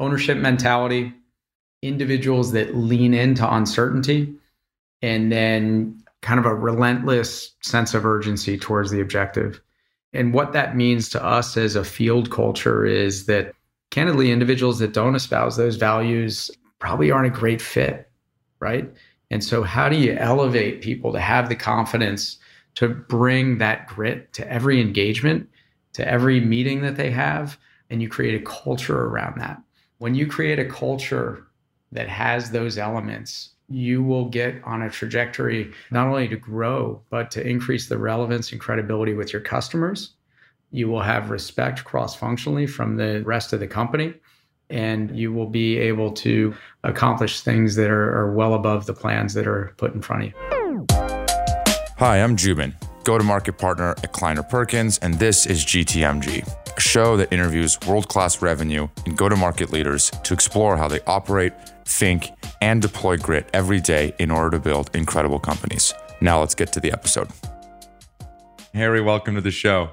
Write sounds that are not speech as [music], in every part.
ownership mentality, individuals that lean into uncertainty, and then kind of a relentless sense of urgency towards the objective. And what that means to us as a field culture is that candidly, individuals that don't espouse those values probably aren't a great fit, right? And so, how do you elevate people to have the confidence to bring that grit to every engagement, to every meeting that they have? And you create a culture around that. When you create a culture that has those elements, you will get on a trajectory not only to grow, but to increase the relevance and credibility with your customers. You will have respect cross functionally from the rest of the company, and you will be able to accomplish things that are, are well above the plans that are put in front of you. Hi, I'm Joubin, go to market partner at Kleiner Perkins, and this is GTMG, a show that interviews world class revenue and go to market leaders to explore how they operate think, and deploy grit every day in order to build incredible companies. Now let's get to the episode. Harry, welcome to the show.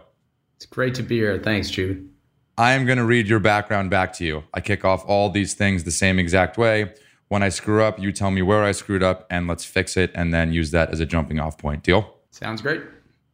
It's great to be here. Thanks, Jude. I am going to read your background back to you. I kick off all these things the same exact way. When I screw up, you tell me where I screwed up and let's fix it and then use that as a jumping off point. Deal? Sounds great.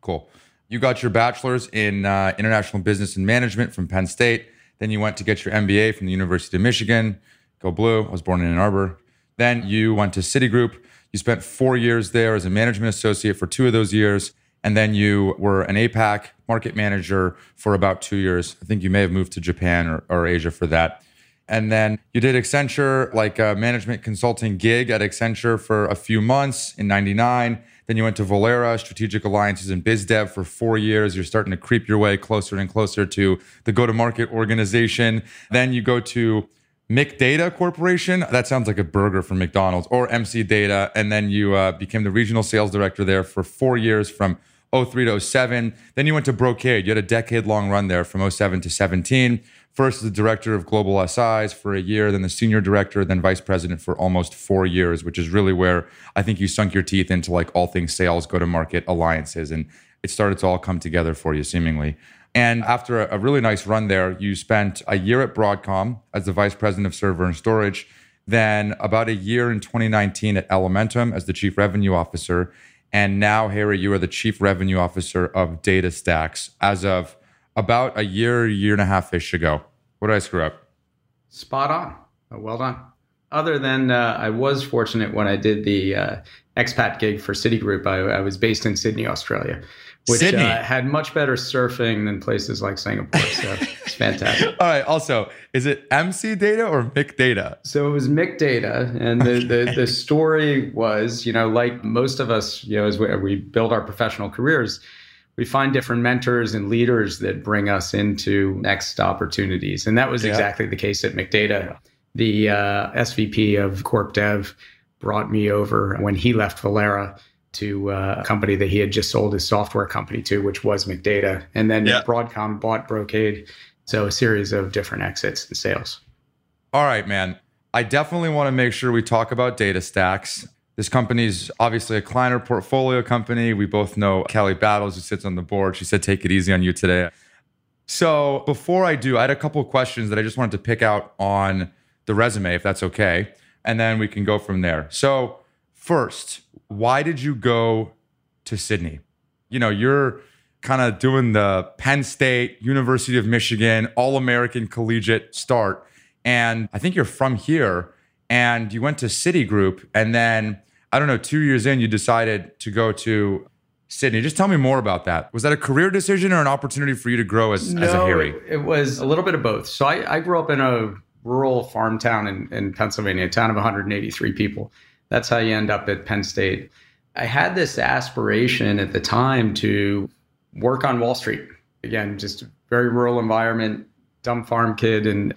Cool. You got your bachelor's in uh, international business and management from Penn State. Then you went to get your MBA from the University of Michigan. Go Blue. I was born in Ann Arbor. Then you went to Citigroup. You spent four years there as a management associate for two of those years. And then you were an APAC market manager for about two years. I think you may have moved to Japan or, or Asia for that. And then you did Accenture, like a management consulting gig at Accenture for a few months in 99. Then you went to Volera, strategic alliances and BizDev for four years. You're starting to creep your way closer and closer to the go to market organization. Then you go to McData Corporation. That sounds like a burger from McDonald's or MC Data. And then you uh, became the regional sales director there for four years from 03 to 07. Then you went to Brocade. You had a decade long run there from 07 to 17. First the director of global SIs for a year, then the senior director, then vice president for almost four years, which is really where I think you sunk your teeth into like all things sales, go to market alliances. And it started to all come together for you seemingly. And after a, a really nice run there, you spent a year at Broadcom as the vice president of server and storage, then about a year in 2019 at Elementum as the chief revenue officer. And now, Harry, you are the chief revenue officer of DataStax as of about a year, year and a half ish ago. What did I screw up? Spot on. Oh, well done. Other than uh, I was fortunate when I did the uh, expat gig for Citigroup, I, I was based in Sydney, Australia which uh, had much better surfing than places like Singapore. So it's fantastic. [laughs] All right. Also, is it MC data or Mick data? So it was Mick data. And the, okay. the, the, story was, you know, like most of us, you know, as we, we build our professional careers, we find different mentors and leaders that bring us into next opportunities. And that was yeah. exactly the case at McData. The uh, SVP of Corp Dev brought me over when he left Volera to uh, a company that he had just sold his software company to, which was McData. And then yeah. Broadcom bought Brocade. So a series of different exits and sales. All right, man. I definitely want to make sure we talk about DataStax. This company is obviously a Kleiner portfolio company. We both know Kelly Battles, who sits on the board. She said, take it easy on you today. So before I do, I had a couple of questions that I just wanted to pick out on the resume, if that's okay. And then we can go from there. So, first, why did you go to Sydney? You know, you're kind of doing the Penn State, University of Michigan, All American collegiate start. And I think you're from here and you went to Citigroup. And then, I don't know, two years in, you decided to go to Sydney. Just tell me more about that. Was that a career decision or an opportunity for you to grow as, no, as a Harry? It was a little bit of both. So I, I grew up in a rural farm town in, in Pennsylvania, a town of 183 people. That's how you end up at Penn State. I had this aspiration at the time to work on Wall Street. Again, just a very rural environment, dumb farm kid. And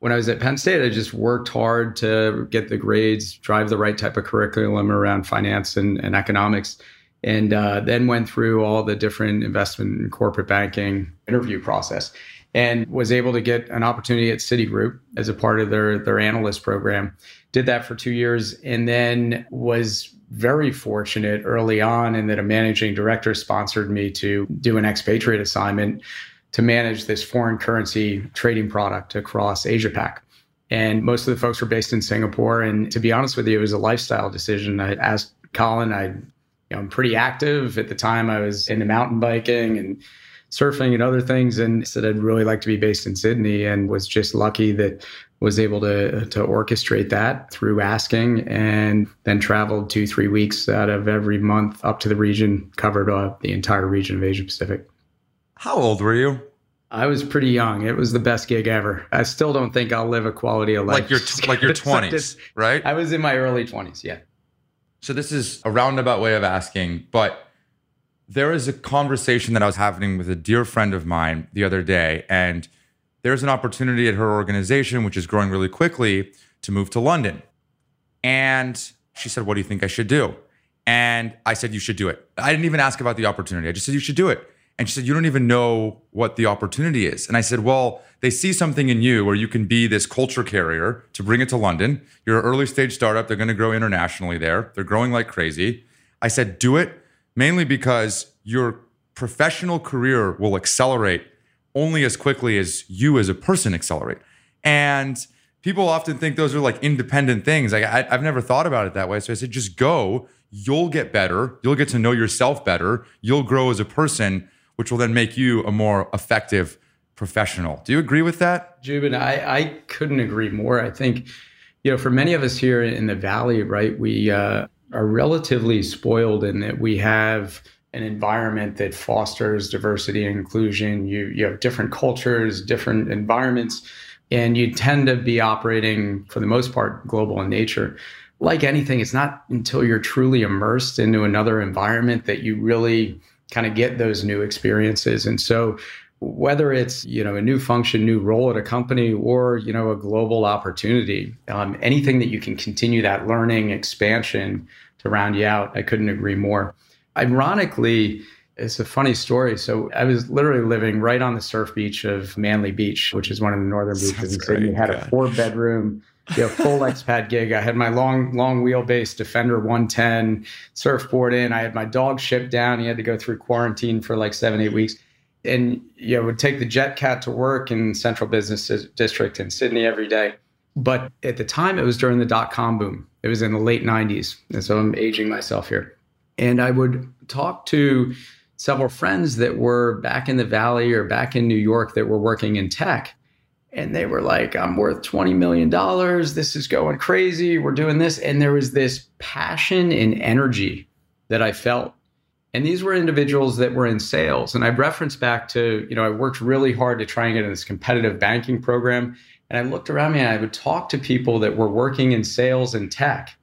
when I was at Penn State, I just worked hard to get the grades, drive the right type of curriculum around finance and, and economics, and uh, then went through all the different investment and corporate banking interview process and was able to get an opportunity at Citigroup as a part of their their analyst program. Did that for two years, and then was very fortunate early on in that a managing director sponsored me to do an expatriate assignment to manage this foreign currency trading product across Asia Pac. And most of the folks were based in Singapore. And to be honest with you, it was a lifestyle decision. I asked Colin, I, you know, I'm pretty active at the time. I was into mountain biking and surfing and other things, and said I'd really like to be based in Sydney, and was just lucky that was able to to orchestrate that through asking, and then traveled two three weeks out of every month up to the region, covered uh, the entire region of Asia Pacific. How old were you? I was pretty young. It was the best gig ever. I still don't think I'll live a quality of life. [laughs] Like your [laughs] like your twenties, right? I was in my early twenties. Yeah. So this is a roundabout way of asking, but there is a conversation that I was having with a dear friend of mine the other day, and there's an opportunity at her organization, which is growing really quickly, to move to London. And she said, What do you think I should do? And I said, You should do it. I didn't even ask about the opportunity. I just said, You should do it. And she said, You don't even know what the opportunity is. And I said, Well, they see something in you where you can be this culture carrier to bring it to London. You're an early stage startup. They're going to grow internationally there. They're growing like crazy. I said, Do it mainly because your professional career will accelerate only as quickly as you as a person accelerate. And people often think those are like independent things. Like I, have never thought about it that way. So I said, just go. You'll get better. You'll get to know yourself better. You'll grow as a person which will then make you a more effective professional. Do you agree with that? Joubin, I, I couldn't agree more. I think, you know, for many of us here in the Valley, right, we uh, are relatively spoiled in that we have an environment that fosters diversity and inclusion. You, you have different cultures, different environments, and you tend to be operating, for the most part, global in nature like anything, it's not until you're truly immersed into another environment that you really kind of get those new experiences. And so whether it's you know a new function new role at a company or you know a global opportunity um, anything that you can continue that learning expansion to round you out i couldn't agree more. Ironically it's a funny story. So i was literally living right on the surf beach of manly beach which is one of the northern beaches in sydney had a four bedroom you know, full expat gig. I had my long, long wheelbase Defender 110 surfboard in. I had my dog shipped down. He had to go through quarantine for like seven, eight weeks. And you know, would take the jet cat to work in Central Business District in Sydney every day. But at the time, it was during the dot com boom. It was in the late 90s. And so I'm aging myself here. And I would talk to several friends that were back in the Valley or back in New York that were working in tech and they were like, I'm worth $20 million. This is going crazy. We're doing this. And there was this passion and energy that I felt. And these were individuals that were in sales. And I referenced back to, you know, I worked really hard to try and get in this competitive banking program. And I looked around me and I would talk to people that were working in sales and tech.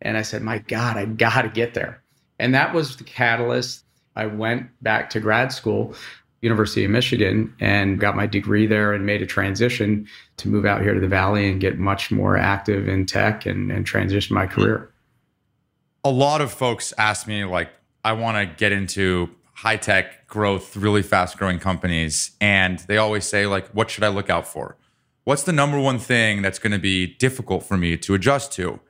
And I said, my God, I got to get there. And that was the catalyst. I went back to grad school University of Michigan and got my degree there and made a transition to move out here to the Valley and get much more active in tech and, and transition my career. A lot of folks ask me, like, I want to get into high tech growth, really fast growing companies. And they always say, like, what should I look out for? What's the number one thing that's going to be difficult for me to adjust to?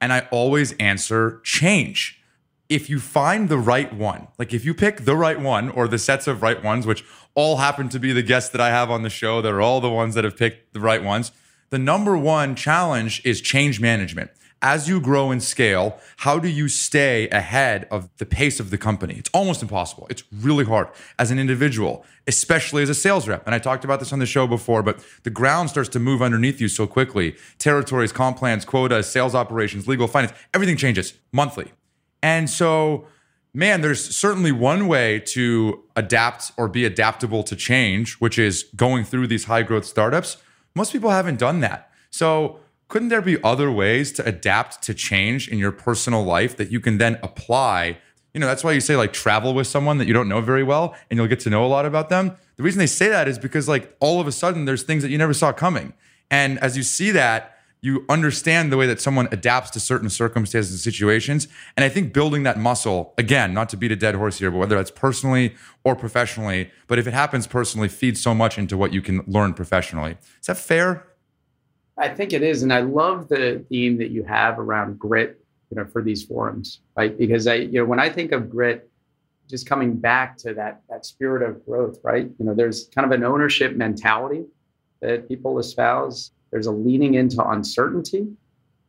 And I always answer change if you find the right one, like if you pick the right one or the sets of right ones, which all happen to be the guests that I have on the show, they're all the ones that have picked the right ones. The number one challenge is change management. As you grow and scale, how do you stay ahead of the pace of the company? It's almost impossible. It's really hard as an individual, especially as a sales rep. And I talked about this on the show before, but the ground starts to move underneath you so quickly. Territories, comp plans, quotas, sales operations, legal, finance, everything changes monthly. And so, man, there's certainly one way to adapt or be adaptable to change, which is going through these high growth startups. Most people haven't done that. So, couldn't there be other ways to adapt to change in your personal life that you can then apply? You know, that's why you say like travel with someone that you don't know very well and you'll get to know a lot about them. The reason they say that is because like all of a sudden there's things that you never saw coming. And as you see that, you understand the way that someone adapts to certain circumstances and situations. And I think building that muscle, again, not to beat a dead horse here, but whether that's personally or professionally, but if it happens personally, feeds so much into what you can learn professionally. Is that fair? I think it is. And I love the theme that you have around grit, you know, for these forums, right? Because I, you know, when I think of grit, just coming back to that that spirit of growth, right? You know, there's kind of an ownership mentality that people espouse there's a leaning into uncertainty,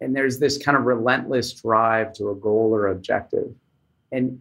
and there's this kind of relentless drive to a goal or objective. And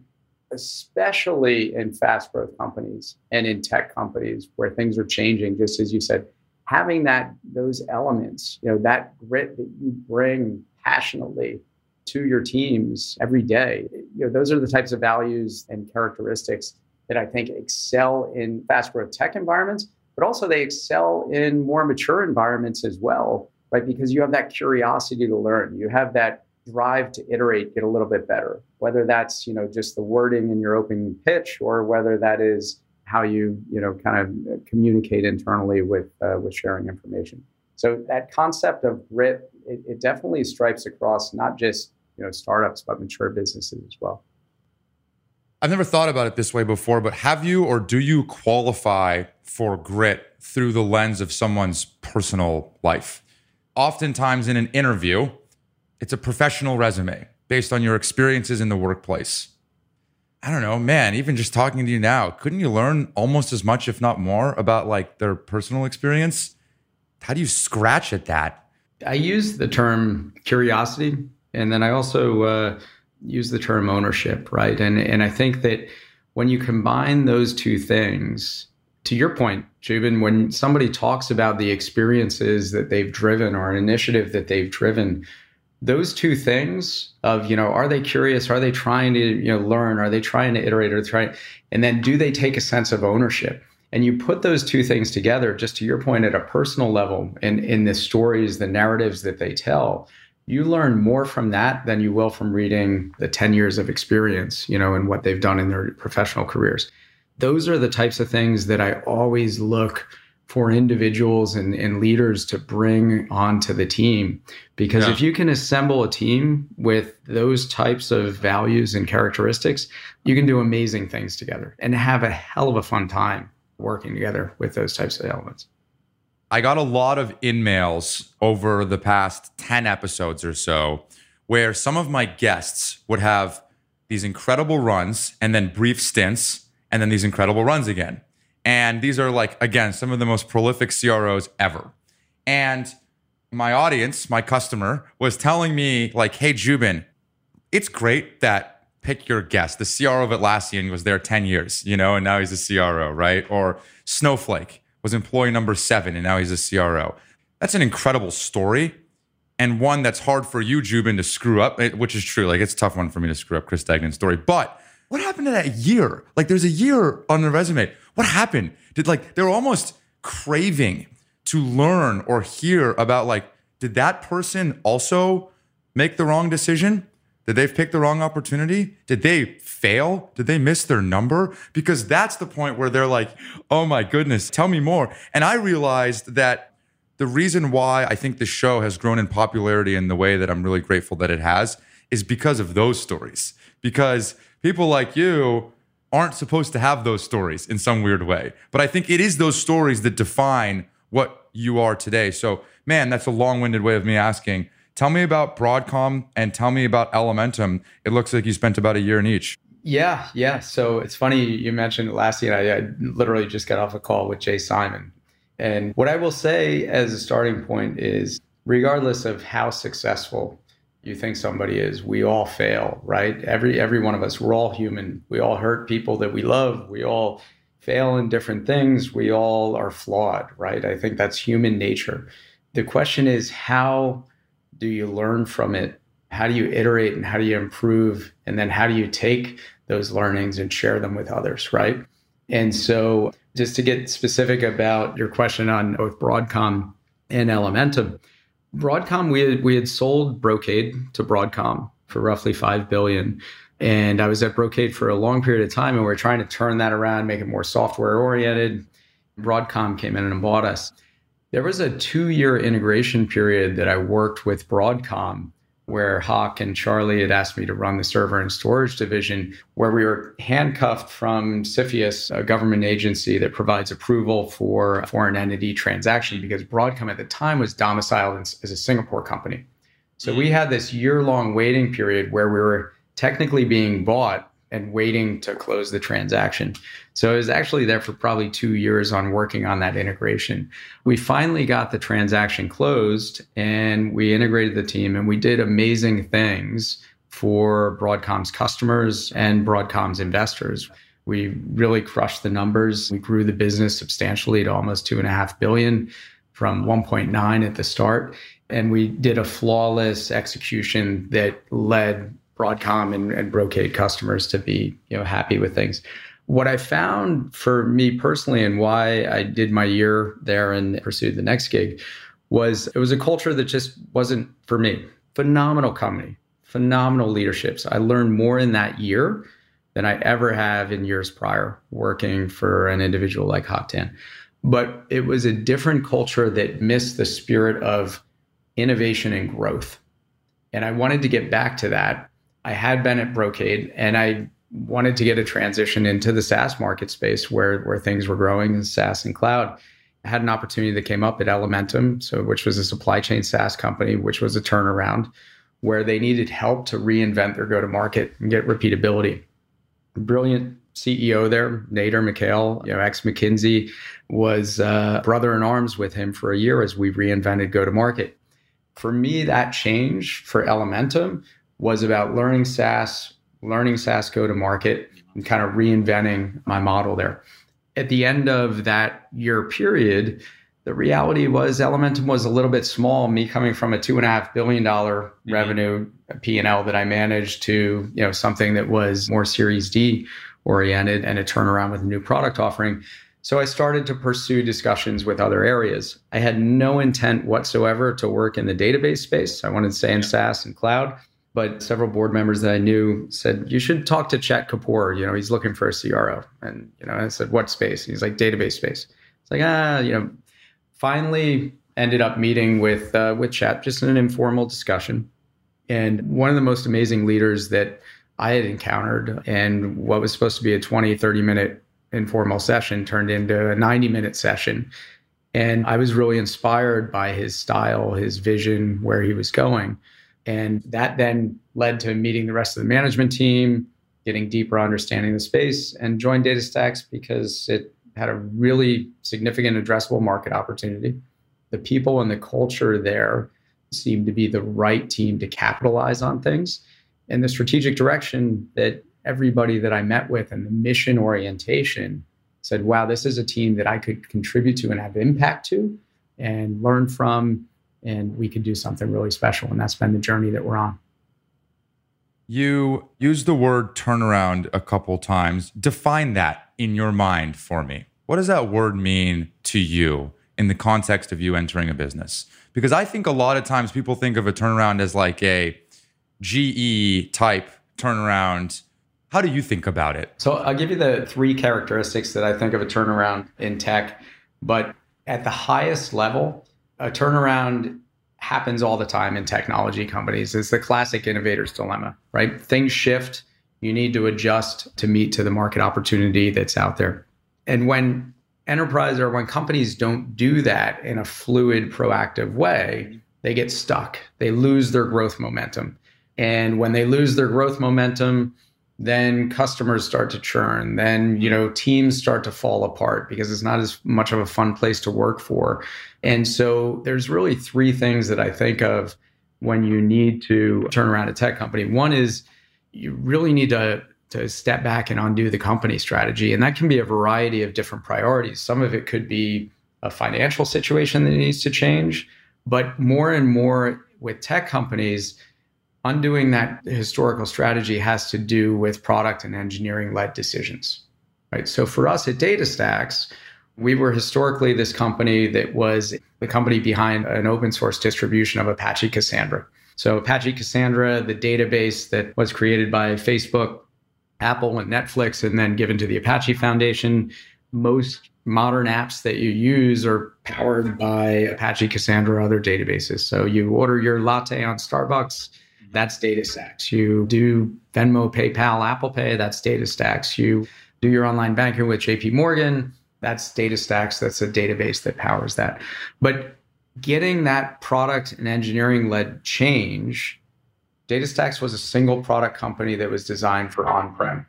especially in fast growth companies and in tech companies where things are changing, just as you said, having that those elements, you know, that grit that you bring passionately to your teams every day, you know, those are the types of values and characteristics that I think excel in fast growth tech environments, but also they excel in more mature environments as well, right? Because you have that curiosity to learn, you have that drive to iterate, get a little bit better, whether that's you know just the wording in your opening pitch or whether that is how you you know kind of communicate internally with uh, with sharing information. So that concept of grit, it, it definitely stripes across not just you know startups but mature businesses as well. I've never thought about it this way before, but have you or do you qualify for grit through the lens of someone's personal life? Oftentimes in an interview, it's a professional resume based on your experiences in the workplace. I don't know, man, even just talking to you now, couldn't you learn almost as much, if not more, about like their personal experience? How do you scratch at that? I use the term curiosity, and then I also uh, use the term ownership, right? And and I think that when you combine those two things, to your point, Joubin, when somebody talks about the experiences that they've driven or an initiative that they've driven, those two things of you know are they curious? Are they trying to you know learn? Are they trying to iterate or try and then do they take a sense of ownership? And you put those two things together just to your point at a personal level in in the stories the narratives that they tell you learn more from that than you will from reading the 10 years of experience you know and what they've done in their professional careers those are the types of things that i always look for individuals and, and leaders to bring onto the team. Because yeah. if you can assemble a team with those types of values and characteristics, you can do amazing things together and have a hell of a fun time working together with those types of elements. I got a lot of in mails over the past 10 episodes or so where some of my guests would have these incredible runs and then brief stints and then these incredible runs again. And these are like, again, some of the most prolific CROs ever. And my audience, my customer, was telling me, like, hey, Joubin, it's great that pick your guest. The CRO of Atlassian was there 10 years, you know, and now he's a CRO, right? Or Snowflake was employee number seven and now he's a CRO. That's an incredible story and one that's hard for you, Joubin, to screw up, eh, which is true. Like, it's a tough one for me to screw up Chris Degnan's story. But what happened to that year? Like, there's a year on the resume. What happened? Did like they were almost craving to learn or hear about like, did that person also make the wrong decision? Did they pick the wrong opportunity? Did they fail? Did they miss their number? Because that's the point where they're like, oh my goodness, tell me more. And I realized that the reason why I think the show has grown in popularity in the way that I'm really grateful that it has is because of those stories. Because people like you aren't supposed to have those stories in some weird way. But I think it is those stories that define what you are today. So, man, that's a long winded way of me asking. Tell me about Broadcom and tell me about Elementum. It looks like you spent about a year in each. Yeah, yeah. So it's funny you mentioned Atlassian. I, I literally just got off a call with Jay Simon. And what I will say as a starting point is regardless of how successful you think somebody is we all fail right every every one of us we're all human we all hurt people that we love we all fail in different things we all are flawed right i think that's human nature the question is how do you learn from it how do you iterate and how do you improve and then how do you take those learnings and share them with others right and so just to get specific about your question on both broadcom and elementum Broadcom, we had, we had sold Brocade to Broadcom for roughly five billion, and I was at Brocade for a long period of time, and we are trying to turn that around, make it more software oriented. Broadcom came in and bought us. There was a two year integration period that I worked with Broadcom where Hock and Charlie had asked me to run the server and storage division, where we were handcuffed from CFIUS, a government agency that provides approval for foreign entity transaction, because Broadcom at the time was domiciled as a Singapore company. So we mm. had this year long waiting period where we were technically being bought and waiting to close the transaction. So I was actually there for probably two years on working on that integration. We finally got the transaction closed and we integrated the team and we did amazing things for Broadcom's customers and Broadcom's investors. We really crushed the numbers. We grew the business substantially to almost two and a half billion from 1.9 at the start. And we did a flawless execution that led Broadcom and, and Brocade customers to be you know happy with things. What I found for me personally and why I did my year there and pursued the next gig was it was a culture that just wasn't for me. Phenomenal company, phenomenal leaderships. I learned more in that year than I ever have in years prior working for an individual like Hock Tan. But it was a different culture that missed the spirit of innovation and growth. And I wanted to get back to that I had been at Brocade and I wanted to get a transition into the SaaS market space where where things were growing in SaaS and cloud. I had an opportunity that came up at Elementum, so which was a supply chain SaaS company, which was a turnaround, where they needed help to reinvent their go-to-market and get repeatability. Brilliant CEO there, Nader Mikhail, you know, ex McKinsey, was uh, brother in arms with him for a year as we reinvented go-to-market. For me, that change for Elementum was about learning SaaS, learning SaaS go to market, and kind of reinventing my model there. At the end of that year period, the reality was Elementum was a little bit small. Me coming from a two and a half billion dollar mm-hmm. revenue P and L that I managed to you know something that was more Series D oriented and a turnaround with a new product offering. So I started to pursue discussions with other areas. I had no intent whatsoever to work in the database space. I wanted to stay in SaaS and cloud. But several board members that I knew said, you should talk to Chet Kapoor. You know, he's looking for a CRO. And, you know, I said, what space? And he's like, database space. It's like, ah, you know, finally ended up meeting with, uh, with Chet, just in an informal discussion. And one of the most amazing leaders that I had encountered and what was supposed to be a 20, 30 minute informal session turned into a 90 minute session. And I was really inspired by his style, his vision, where he was going. And that then led to meeting the rest of the management team, getting deeper understanding the space, and joined DataStax because it had a really significant addressable market opportunity. The people and the culture there seemed to be the right team to capitalize on things. And the strategic direction that everybody that I met with and the mission orientation said, wow, this is a team that I could contribute to and have impact to and learn from and we could do something really special. And that's been the journey that we're on. You used the word turnaround a couple times. Define that in your mind for me. What does that word mean to you in the context of you entering a business? Because I think a lot of times people think of a turnaround as like a GE type turnaround. How do you think about it? So I'll give you the three characteristics that I think of a turnaround in tech. But at the highest level, a turnaround happens all the time in technology companies. It's the classic innovator's dilemma, right? Things shift. You need to adjust to meet to the market opportunity that's out there. And when enterprise or when companies don't do that in a fluid, proactive way, they get stuck. They lose their growth momentum. And when they lose their growth momentum, then customers start to churn then you know teams start to fall apart because it's not as much of a fun place to work for. And so there's really three things that i think of when you need to turn around a tech company. One is you really need to to step back and undo the company strategy and that can be a variety of different priorities. Some of it could be a financial situation that needs to change but more and more with tech companies undoing that historical strategy has to do with product and engineering led decisions right? So for us at datastax we were historically this company that was the company behind an open source distribution of apache cassandra. So apache cassandra the database that was created by facebook apple and netflix and then given to the apache foundation. Most modern apps that you use are powered by apache cassandra or other databases. So you order your latte on starbucks that's DataStax. You do Venmo, PayPal, Apple Pay, that's DataStax. You do your online banking with JP Morgan, that's DataStax. That's a database that powers that. But getting that product and engineering led change, DataStax was a single product company that was designed for on prem.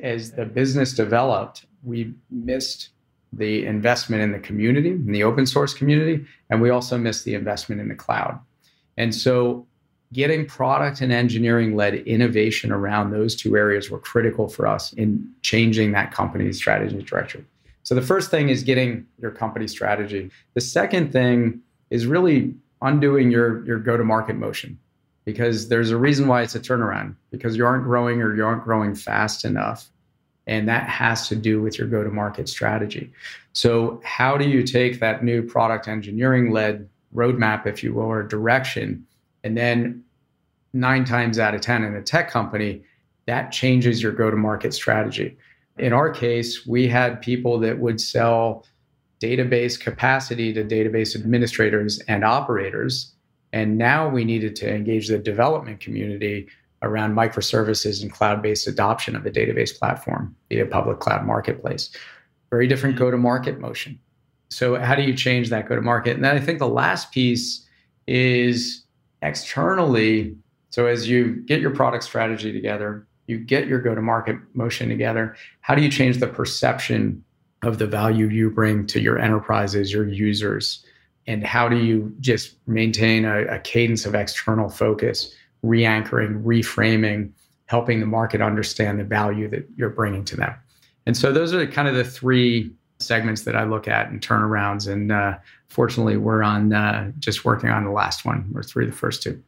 as the business developed, we missed the investment in the community, in the open source community, and we also missed the investment in the cloud. And so getting product and engineering led innovation around those two areas were critical for us in changing that company's strategy direction. So the first thing is getting your company strategy. The second thing is really undoing your your go to market motion because there's a reason why it's a turnaround because you aren't growing or you aren't growing fast enough and that has to do with your go to market strategy. So how do you take that new product engineering led roadmap if you will or direction and then 9 times out of 10 in a tech company that changes your go to market strategy. In our case, we had people that would sell database capacity to database administrators and operators. And now we needed to engage the development community around microservices and cloud based adoption of the database platform via public cloud marketplace. Very different mm-hmm. go to market motion. So, how do you change that go to market? And then I think the last piece is externally. So, as you get your product strategy together, you get your go to market motion together, how do you change the perception of the value you bring to your enterprises, your users? And how do you just maintain a, a cadence of external focus, re anchoring, reframing, helping the market understand the value that you're bringing to them? And so, those are kind of the three segments that I look at and turnarounds. And uh, fortunately, we're on uh, just working on the last one. We're through the first two.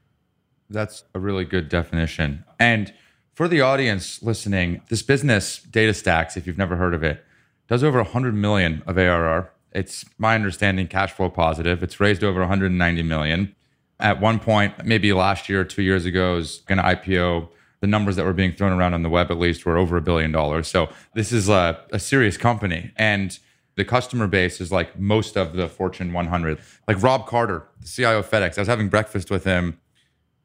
That's a really good definition. And for the audience listening, this business, DataStax, if you've never heard of it, does over 100 million of ARR. It's my understanding cash flow positive. It's raised over 190 million. At one point, maybe last year, or two years ago, is going to IPO. The numbers that were being thrown around on the web, at least, were over a billion dollars. So this is a, a serious company, and the customer base is like most of the Fortune 100. Like Rob Carter, the CIO of FedEx. I was having breakfast with him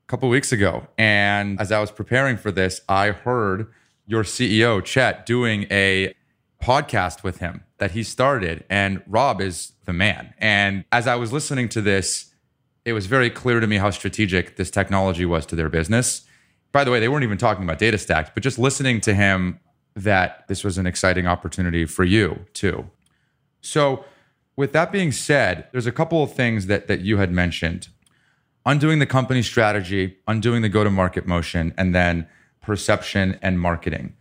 a couple weeks ago, and as I was preparing for this, I heard your CEO Chet doing a podcast with him that he started. And Rob is the man. And as I was listening to this, it was very clear to me how strategic this technology was to their business. By the way, they weren't even talking about DataStax, but just listening to him that this was an exciting opportunity for you too. So, with that being said, there's a couple of things that, that you had mentioned undoing the company strategy, undoing the go to market motion, and then perception and marketing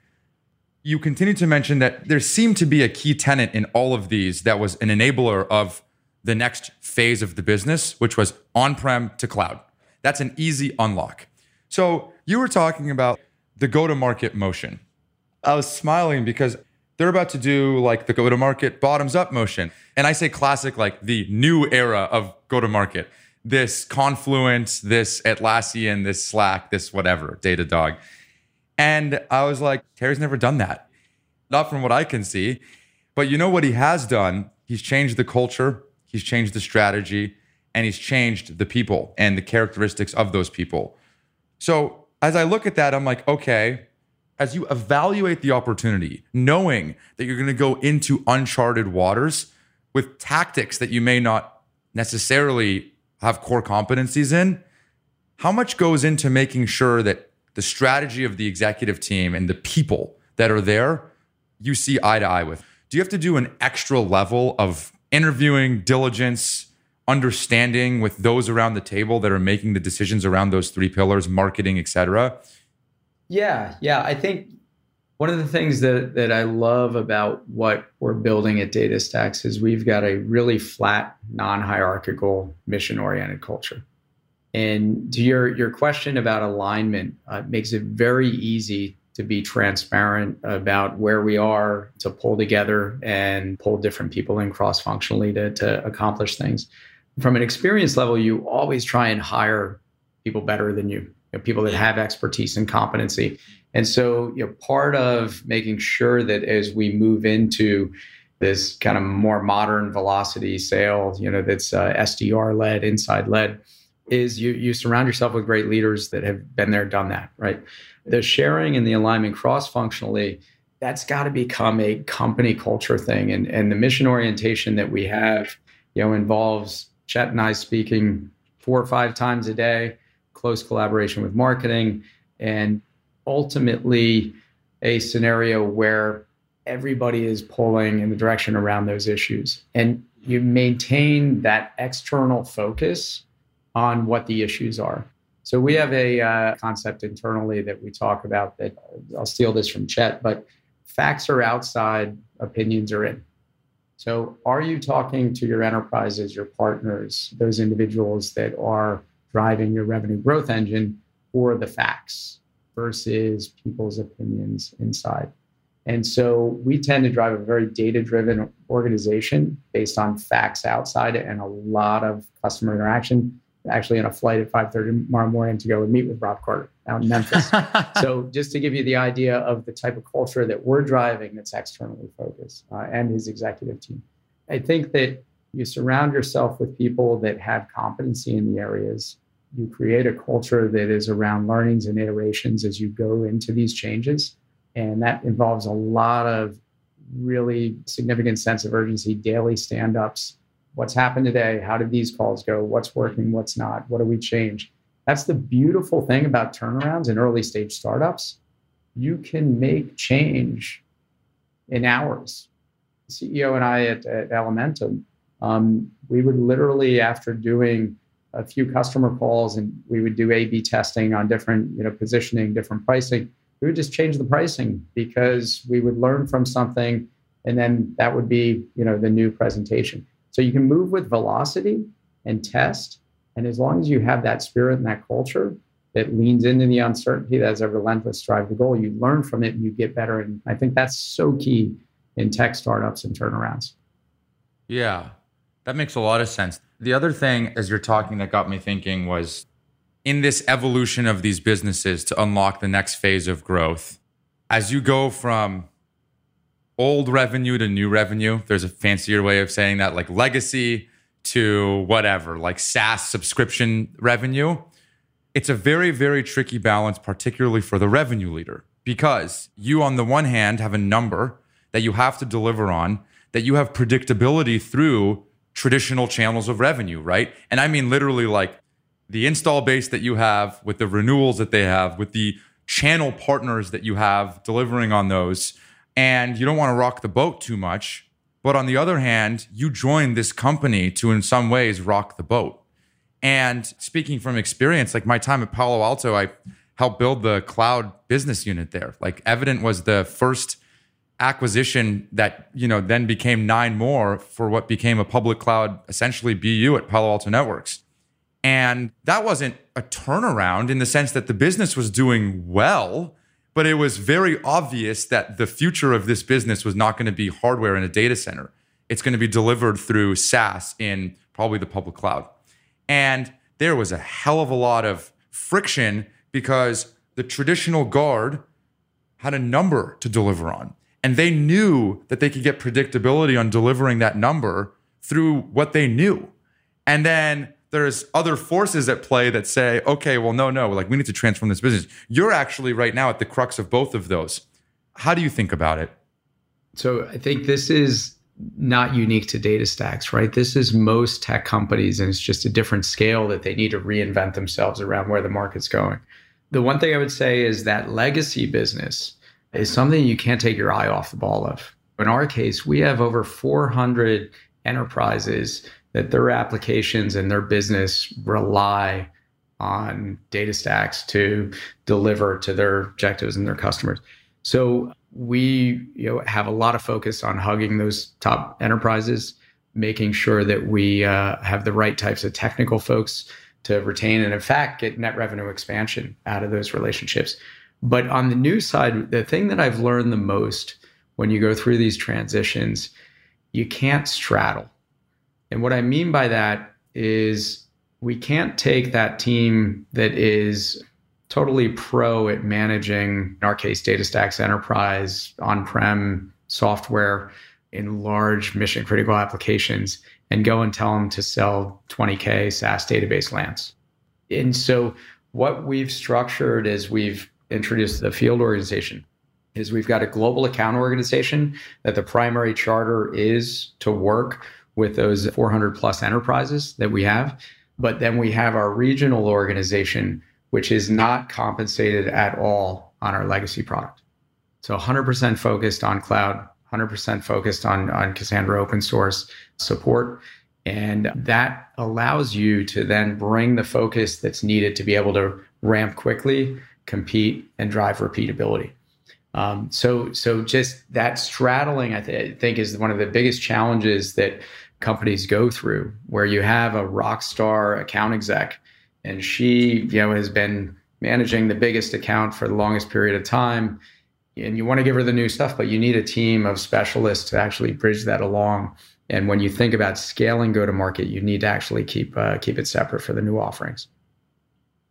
you continue to mention that there seemed to be a key tenant in all of these that was an enabler of the next phase of the business, which was on prem to cloud. That's an easy unlock. So you were talking about the go to market motion. I was smiling because they're about to do like the go to market bottoms up motion. And I say classic, like the new era of go to market. This Confluence, this Atlassian, this Slack, this whatever, Datadog. And I was like, Terry's never done that. Not from what I can see. But you know what he has done? He's changed the culture, he's changed the strategy, and he's changed the people and the characteristics of those people. So as I look at that, I'm like, okay, as you evaluate the opportunity, knowing that you're going to go into uncharted waters with tactics that you may not necessarily have core competencies in, how much goes into making sure that the strategy of the executive team and the people that are there, you see eye to eye with. Do you have to do an extra level of interviewing, diligence, understanding with those around the table that are making the decisions around those three pillars, marketing, et cetera? Yeah, yeah. I think one of the things that that I love about what we're building at DataStax is we've got a really flat, non-hierarchical, mission-oriented culture. And to your your question about alignment, uh, makes it very easy to be transparent about where we are to pull together and pull different people in cross functionally to, to accomplish things. From an experience level, you always try and hire people better than you, you know, people that have expertise and competency. And so, you know, part of making sure that as we move into this kind of more modern velocity sale, you know, that's uh, SDR led, inside led, is you you surround yourself with great leaders that have been there, done that, right? The sharing and the alignment cross functionally, that's got to become a company culture thing. And and the mission orientation that we have, you know, involves Chet and I speaking four or five times a day, close collaboration with marketing, and ultimately a scenario where everybody is pulling in the direction around those issues. And you maintain that external focus on what the issues are. So we have a uh, concept internally that we talk about that I'll steal this from Chet, but facts are outside, opinions are in. So are you talking to your enterprises, your partners, those individuals that are driving your revenue growth engine for the facts versus people's opinions inside? And so we tend to drive a very data driven organization based on facts outside and a lot of customer interaction. Actually, on a flight at 5:30 tomorrow morning to go and meet with Rob Carter out in Memphis. [laughs] so, just to give you the idea of the type of culture that we're driving, that's externally focused, uh, and his executive team. I think that you surround yourself with people that have competency in the areas. You create a culture that is around learnings and iterations as you go into these changes and that involves a lot of really significant sense of urgency, daily stand ups. What's happened today? How did these calls go? What's working? What's not? What do we change? That's the beautiful thing about turnarounds and early stage startups. You can make change in hours. The CEO and I at, at Elementum, um, we would literally, after doing a few customer calls and we would do A B testing on different, you know, positioning, different pricing we would just change the pricing because we would learn from something and then that would be you know the new presentation so you can move with velocity and test. And as long as you have that spirit and that culture that leans into the uncertainty that has a relentless drive to goal you learn from it and you get better. And i think that's so key in tech startups and turnarounds. Yeah that makes a lot of sense. The other thing as you're talking that got me thinking was in this evolution of these businesses to unlock the next phase of growth, as you go from old revenue to new revenue, there's a fancier way of saying that, like legacy to whatever, like SaaS subscription revenue. It's a very, very tricky balance, particularly for the revenue leader, because you, on the one hand, have a number that you have to deliver on, that you have predictability through traditional channels of revenue, right? And I mean literally like the install base that you have, with the renewals that they have, with the channel partners that you have delivering on those. And you don't want to rock the boat too much. But on the other hand, you joined this company to, in some ways, rock the boat. And speaking from experience, like my time at Palo Alto, I helped build the cloud business unit there. Like Evident was the first acquisition that, you know, then became nine more for what became a public cloud, essentially BU at Palo Alto Networks. And that wasn't a turnaround in the sense that the business was doing well, but it was very obvious that the future of this business was not going to be hardware in a data center. It's going to be delivered through SaaS in probably the public cloud. And there was a hell of a lot of friction because the traditional guard had a number to deliver on. And they knew that they could get predictability on delivering that number through what they knew. And then there's other forces at play that say, okay, well, no, no, like we need to transform this business. You're actually right now at the crux of both of those. How do you think about it? So I think this is not unique to DataStax, right? This is most tech companies, and it's just a different scale that they need to reinvent themselves around where the market's going. The one thing I would say is that legacy business is something you can't take your eye off the ball of. In our case, we have over 400 enterprises that their applications and their business rely on DataStax to deliver to their objectives and their customers. So we you know have a lot of focus on hugging those top enterprises, making sure that we uh, have the right types of technical folks to retain and in fact get net revenue expansion out of those relationships. But on the new side, the thing that I've learned the most when you go through these transitions, you can't straddle and what I mean by that is we can't take that team that is totally pro at managing, in our case, DataStax Enterprise on prem software in large mission critical applications and go and tell them to sell 20K SaaS database lands. And so, what we've structured is we've introduced the field organization is we've got a global account organization that the primary charter is to work with those 400 plus enterprises that we have. But then we have our regional organization, which is not compensated at all on our legacy product. So 100% focused on cloud, 100% focused on, on Cassandra open source support. And that allows you to then bring the focus that's needed to be able to ramp quickly, compete, and drive repeatability. Um, so, so just that straddling, I, th- I think, is one of the biggest challenges that companies go through, where you have a rock star account exec, and she, you know, has been managing the biggest account for the longest period of time, and you want to give her the new stuff, but you need a team of specialists to actually bridge that along. And when you think about scaling go to market, you need to actually keep uh, keep it separate for the new offerings.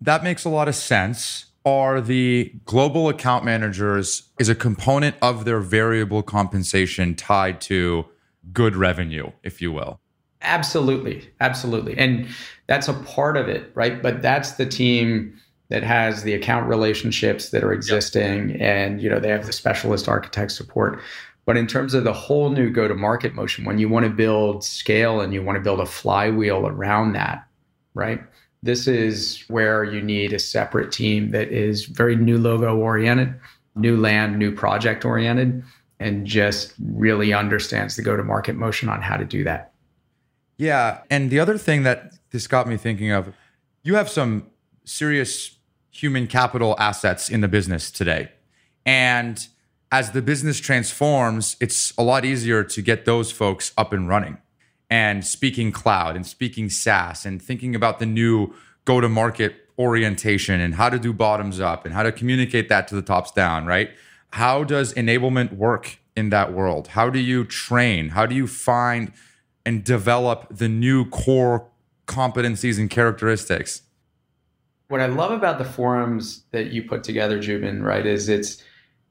That makes a lot of sense. Are the global account managers is a component of their variable compensation tied to good revenue, if you will? Absolutely, absolutely, and that's a part of it, right? But that's the team that has the account relationships that are existing yep. and you know they have the specialist architect support but in terms of the whole new go to market motion when you want to build scale and you want to build a flywheel around that right this is where you need a separate team that is very new logo oriented new land new project oriented and just really understands the go to market motion on how to do that yeah and the other thing that this got me thinking of you have some serious human capital assets in the business today. And as the business transforms, it's a lot easier to get those folks up and running and speaking cloud and speaking SaaS and thinking about the new go to market orientation and how to do bottoms up and how to communicate that to the tops down, right? How does enablement work in that world? How do you train? How do you find and develop the new core competencies and characteristics? what I love about the forums that you put together, Joubin, right, is it's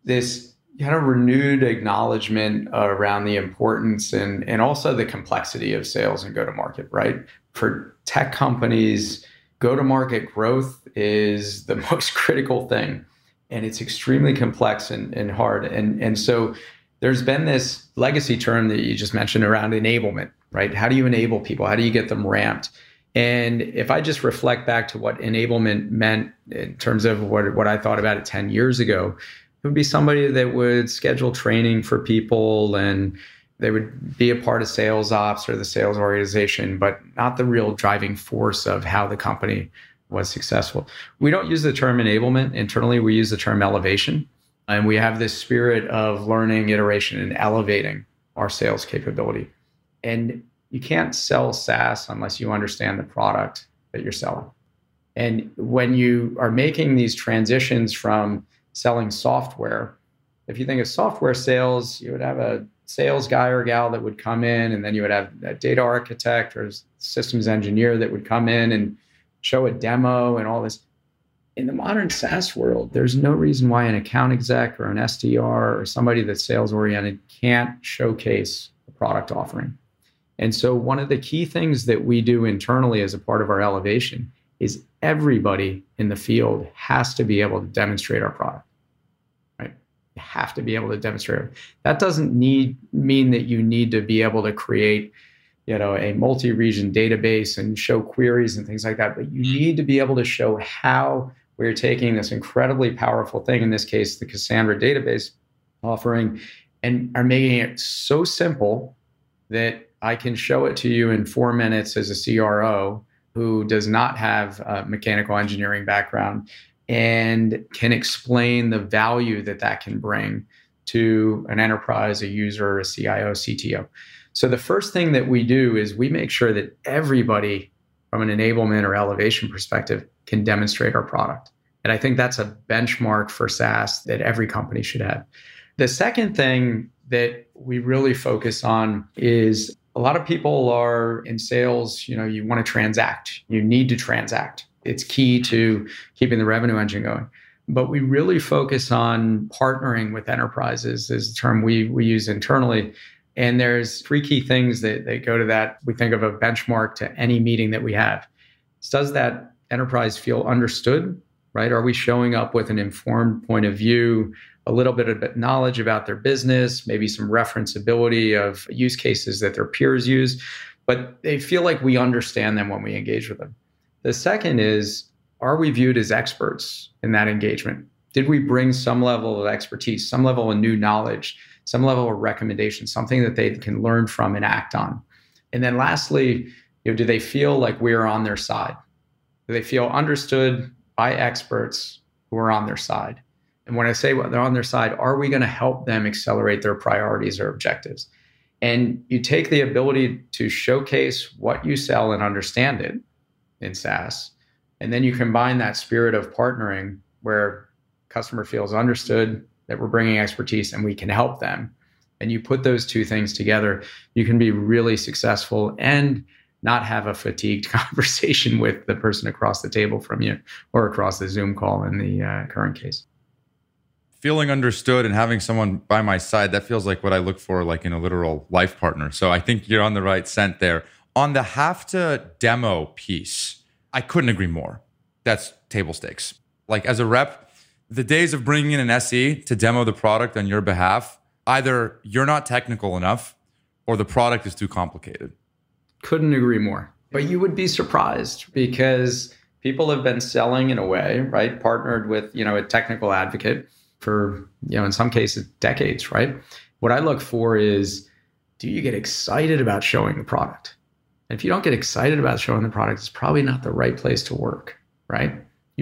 this kind of renewed acknowledgement around the importance and and also the complexity of sales and go to market, right? For tech companies, go to market growth is the [laughs] most critical thing. And it's extremely complex and, and hard. And and so there's been this legacy term that you just mentioned around enablement, right? How do you enable people? How do you get them ramped? And if I just reflect back to what enablement meant in terms of what, what I thought about it 10 years ago, it would be somebody that would schedule training for people and they would be a part of sales ops or the sales organization, but not the real driving force of how the company was successful. We don't use the term enablement internally, we use the term elevation. And we have this spirit of learning, iteration, and elevating our sales capability. And you can't sell SaaS unless you understand the product that you're selling. And when you are making these transitions from selling software, if you think of software sales, you would have a sales guy or gal that would come in, and then you would have a data architect or systems engineer that would come in and show a demo and all this. In the modern SaaS world, there's no reason why an account exec or an SDR or somebody that's sales oriented can't showcase a product offering. And so, one of the key things that we do internally as a part of our elevation is everybody in the field has to be able to demonstrate our product. Have to be able to demonstrate. That doesn't need mean that you need to be able to create, you know, a multi-region database and show queries and things like that. But you mm-hmm. need to be able to show how we're taking this incredibly powerful thing, in this case, the Cassandra database offering, and are making it so simple that I can show it to you in four minutes as a CRO who does not have a mechanical engineering background and can explain the value that that can bring to an enterprise, a user, a CIO, CTO. So the first thing that we do is we make sure that everybody from an enablement or elevation perspective can demonstrate our product. And I think that's a benchmark for SaaS that every company should have. The second thing that we really focus on is a lot of people are in sales, you know, you want to transact, you need to transact. It's key to keeping the revenue engine going. But we really focus on partnering with enterprises, is the term we, we use internally. And there's three key things that, that go to that. We think of a benchmark to any meeting that we have. Does that enterprise feel understood? Right? Are we showing up with an informed point of view? a little bit of knowledge about their business, maybe some referenceability of use cases that their peers use, but they feel like we understand them when we engage with them. The second is, are we viewed as experts in that engagement? Did we bring some level of expertise, some level of new knowledge, some level of recommendation, something that they can learn from and act on? And then lastly, you know, do they feel like we're on their side? Do they feel understood by experts who are on their side? And when I say well, they're on their side, are we going to help them accelerate their priorities or objectives? And you take the ability to showcase what you sell and understand it in SaaS. And then you combine that spirit of partnering where customer feels understood that we're bringing expertise and we can help them. And you put those two things together, you can be really successful and not have a fatigued [laughs] conversation with the person across the table from you or across the Zoom call in the uh, current case. Feeling understood and having someone by my side that feels like what i look for like in a literal life partner. So i think you're on the right scent there. On the have to demo piece i couldn't agree more. That's table stakes. Like as a rep the days of bringing in an se to demo the product on your behalf either you're not technical enough or the product is too complicated couldn't agree more but you would be surprised because people have been selling in a way right partnered with you know a technical advocate for, you know, in some cases, decades, right? What I look for is do you get excited about showing the product? And if you don't get excited about showing the product, it's probably not the right place to work, right?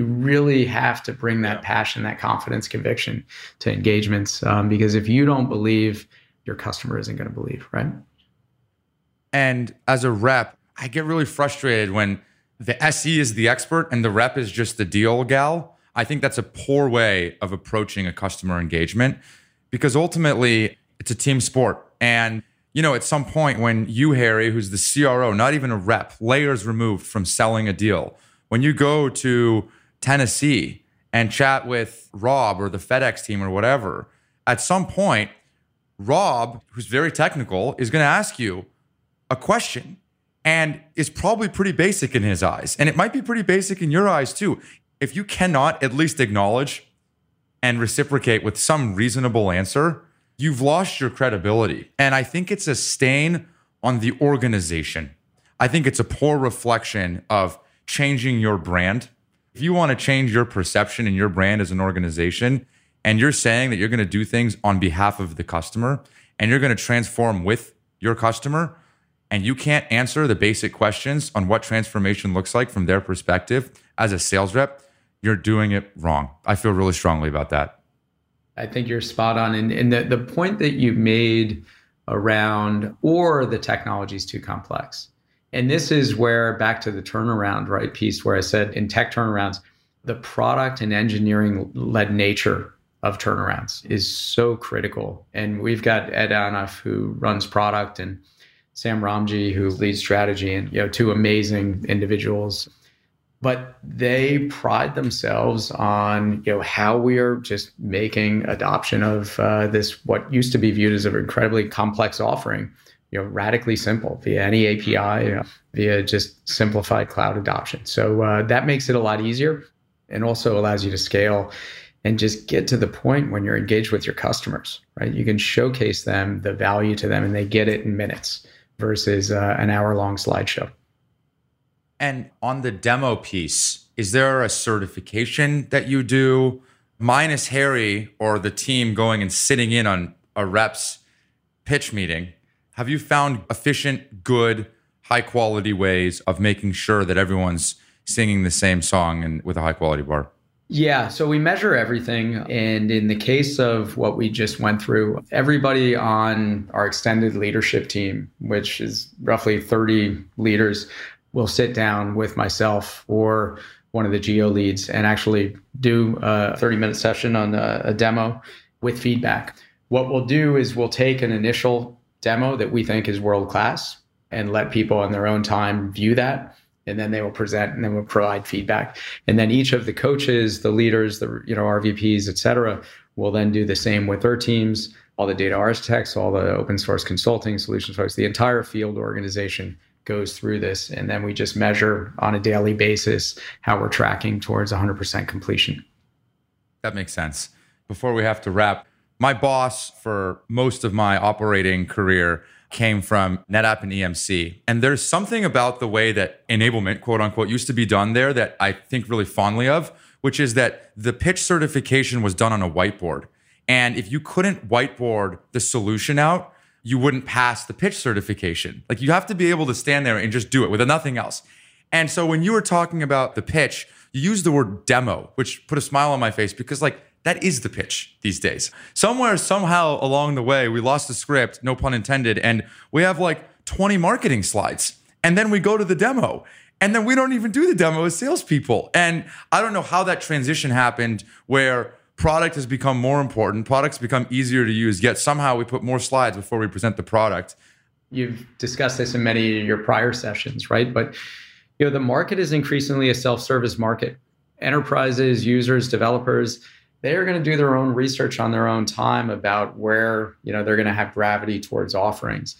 You really have to bring that passion, that confidence, conviction to engagements. Um, because if you don't believe, your customer isn't going to believe, right? And as a rep, I get really frustrated when the SE is the expert and the rep is just the deal gal. I think that's a poor way of approaching a customer engagement because ultimately it's a team sport. And, you know, at some point when you, Harry, who's the CRO, not even a rep, layers removed from selling a deal, when you go to Tennessee and chat with Rob or the FedEx team or whatever, at some point, Rob, who's very technical, is going to ask you a question and is probably pretty basic in his eyes. And it might be pretty basic in your eyes too if you cannot at least acknowledge and reciprocate with some reasonable answer, you've lost your credibility. And I think it's a stain on the organization. I think it's a poor reflection of changing your brand. If you want to change your perception and your brand as an organization, and you're saying that you're going to do things on behalf of the customer and you're going to transform with your customer, and you can't answer the basic questions on what transformation looks like from their perspective as a sales rep, you're doing it wrong. I feel really strongly about that. I think you're spot on. And, and the, the point that you made around, or the technology is too complex. And this is where, back to the turnaround, right, piece where I said in tech turnarounds, the product and engineering led nature of turnarounds is so critical. And we've got Ed Anuff, who runs product, and Sam Ramji, who leads strategy, and you know, two amazing individuals but they pride themselves on you know how we are just making adoption of uh, this what used to be viewed as an incredibly complex offering you know radically simple via any api you know, via just simplified cloud adoption. So uh, that makes it a lot easier and also allows you to scale and just get to the point when you're engaged with your customers right? You can showcase them the value to them and they get it in minutes versus uh, an hour long slideshow. And on the demo piece, is there a certification that you do? Minus Harry or the team going and sitting in on a reps pitch meeting, have you found efficient, good, high quality ways of making sure that everyone's singing the same song and with a high quality bar? Yeah, so we measure everything. And in the case of what we just went through, everybody on our extended leadership team, which is roughly 30 leaders, will sit down with myself or one of the geo leads and actually do a 30 minute session on a, a, demo with feedback. What we'll do is we'll take an initial demo that we think is world class and let people in their own time view that and then they will present and then we'll provide feedback and then each of the coaches the leaders the you know rvps et cetera will then do the same with their teams all the data architects all the open source consulting solutions folks the entire field organization goes through this. And then we just measure on a daily basis how we're tracking towards 100% completion. That makes sense. Before we have to wrap, my boss for most of my operating career came from NetApp and EMC. And there's something about the way that enablement, quote unquote, used to be done there that I think really fondly of, which is that the pitch certification was done on a whiteboard. And if you couldn't whiteboard the solution out, you wouldn't pass the pitch certification. Like you have to be able to stand there and just do it with nothing else. And so when you were talking about the pitch, you used the word demo, which put a smile on my face because like that is the pitch these days. Somewhere, somehow along the way, we lost the script, no pun intended, and we have like 20 marketing slides. And then we go to the demo. And then we don't even do the demo as salespeople. And I don't know how that transition happened where product has become more important, products become easier to use, yet somehow we put more slides before we present the product. You've discussed this in many of your prior sessions, right? But you know, the market is increasingly a self-service market. Enterprises, users, developers, they are going to do their own research on their own time about where you know they're going to have gravity towards offerings.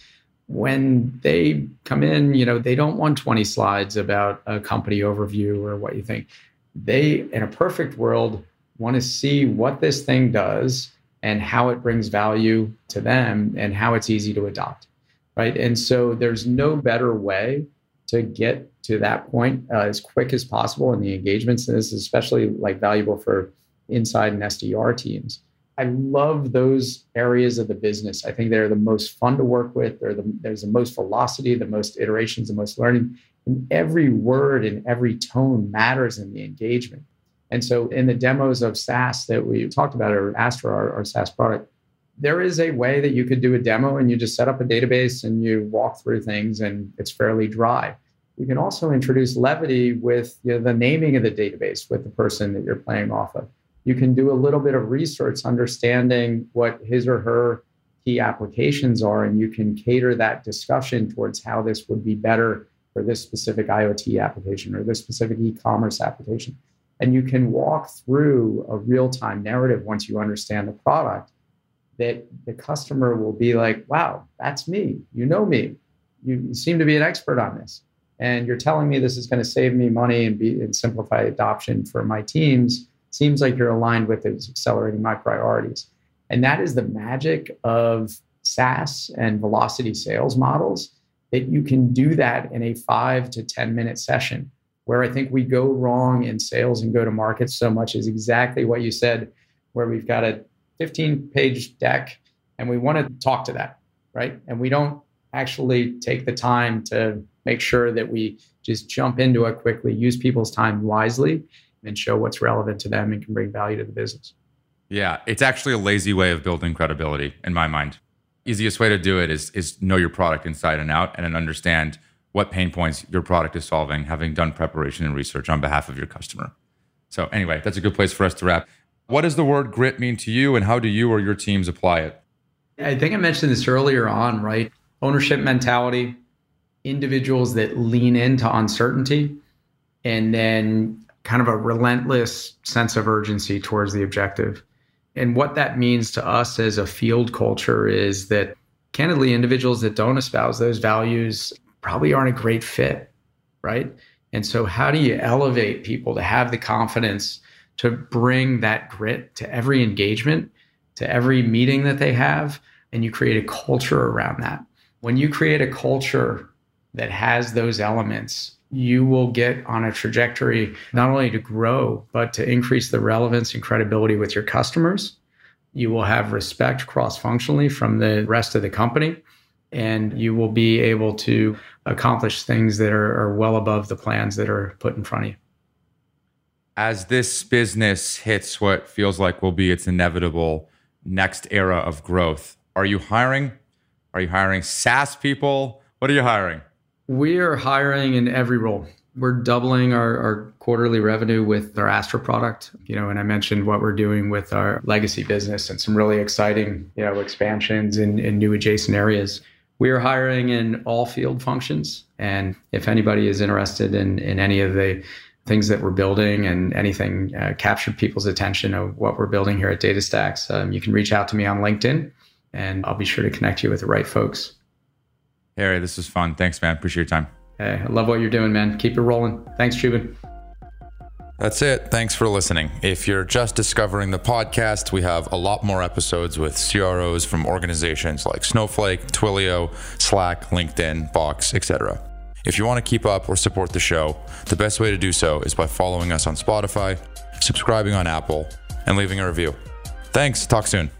When they come in you know they don't want 20 slides about a company overview or what you think. They in a perfect world want to see what this thing does and how it brings value to them and how it's easy to adopt right? And so there's no better way to get to that point uh, as quick as possible in the engagements and this is especially like valuable for inside and SDR teams. I love those areas of the business. I think they're the most fun to work with. The, there's the most velocity, the most iterations, the most learning. And every word and every tone matters in the engagement. And so, in the demos of SaaS that we talked about, or Astra, our, our SaaS product, there is a way that you could do a demo and you just set up a database and you walk through things and it's fairly dry. You can also introduce levity with you know, the naming of the database with the person that you're playing off of you can do a little bit of research understanding what his or her key applications are and you can cater that discussion towards how this would be better for this specific iot application or this specific e-commerce application. And you can walk through a real-time narrative once you understand the product that the customer will be like wow that's me. You know me. You seem to be an expert on this. And you're telling me this is going to save me money and be and simplify adoption for my teams seems like you're aligned with it. Accelerating my priorities. And that is the magic of SaaS and velocity sales models that you can do that in a five to 10 minute session. Where I think we go wrong in sales and go to market so much is exactly what you said, where we've got a 15 page deck and we want to talk to that, right? And we don't actually take the time to make sure that we just jump into it quickly, use people's time wisely, and show what's relevant to them and can bring value to the business. Yeah, it's actually a lazy way of building credibility in my mind. Easiest way to do it is is know your product inside and out and then understand what pain points your product is solving, having done preparation and research on behalf of your customer. So anyway, that's a good place for us to wrap. What does the word grit mean to you and how do you or your teams apply it? I think I mentioned this earlier on, right? Ownership mentality, individuals that lean into uncertainty and then kind of a relentless sense of urgency towards the objective. And what that means to us as a field culture is that candidly, individuals that don't espouse those values probably aren't a great fit, right? And so, how do you elevate people to have the confidence to bring that grit to every engagement, to every meeting that they have? And you create a culture around that. When you create a culture that has those elements, you will get on a trajectory not only to grow, but to increase the relevance and credibility with your customers. You will have respect cross functionally from the rest of the company, and you will be able to accomplish things that are, are well above the plans that are put in front of you. As this business hits what feels like will be its inevitable next era of growth, are you hiring? Are you hiring SaaS people? What are you hiring? We are hiring in every role. We're doubling our, our quarterly revenue with our Astra product, you know, and I mentioned what we're doing with our legacy business and some really exciting, you know, expansions in, in new adjacent areas. We are hiring in all field functions. And if anybody is interested in, in any of the things that we're building and anything uh, captured people's attention of what we're building here at DataStax, um, you can reach out to me on LinkedIn and I'll be sure to connect you with the right folks. Harry, this was fun. Thanks, man. Appreciate your time. Hey, I love what you're doing, man. Keep it rolling. Thanks, Joubin. That's it. Thanks for listening. If you're just discovering the podcast, we have a lot more episodes with CROs from organizations like Snowflake, Twilio, Slack, LinkedIn, Box, etc. If you want to keep up or support the show, the best way to do so is by following us on Spotify, subscribing on Apple, and leaving a review. Thanks. Talk soon.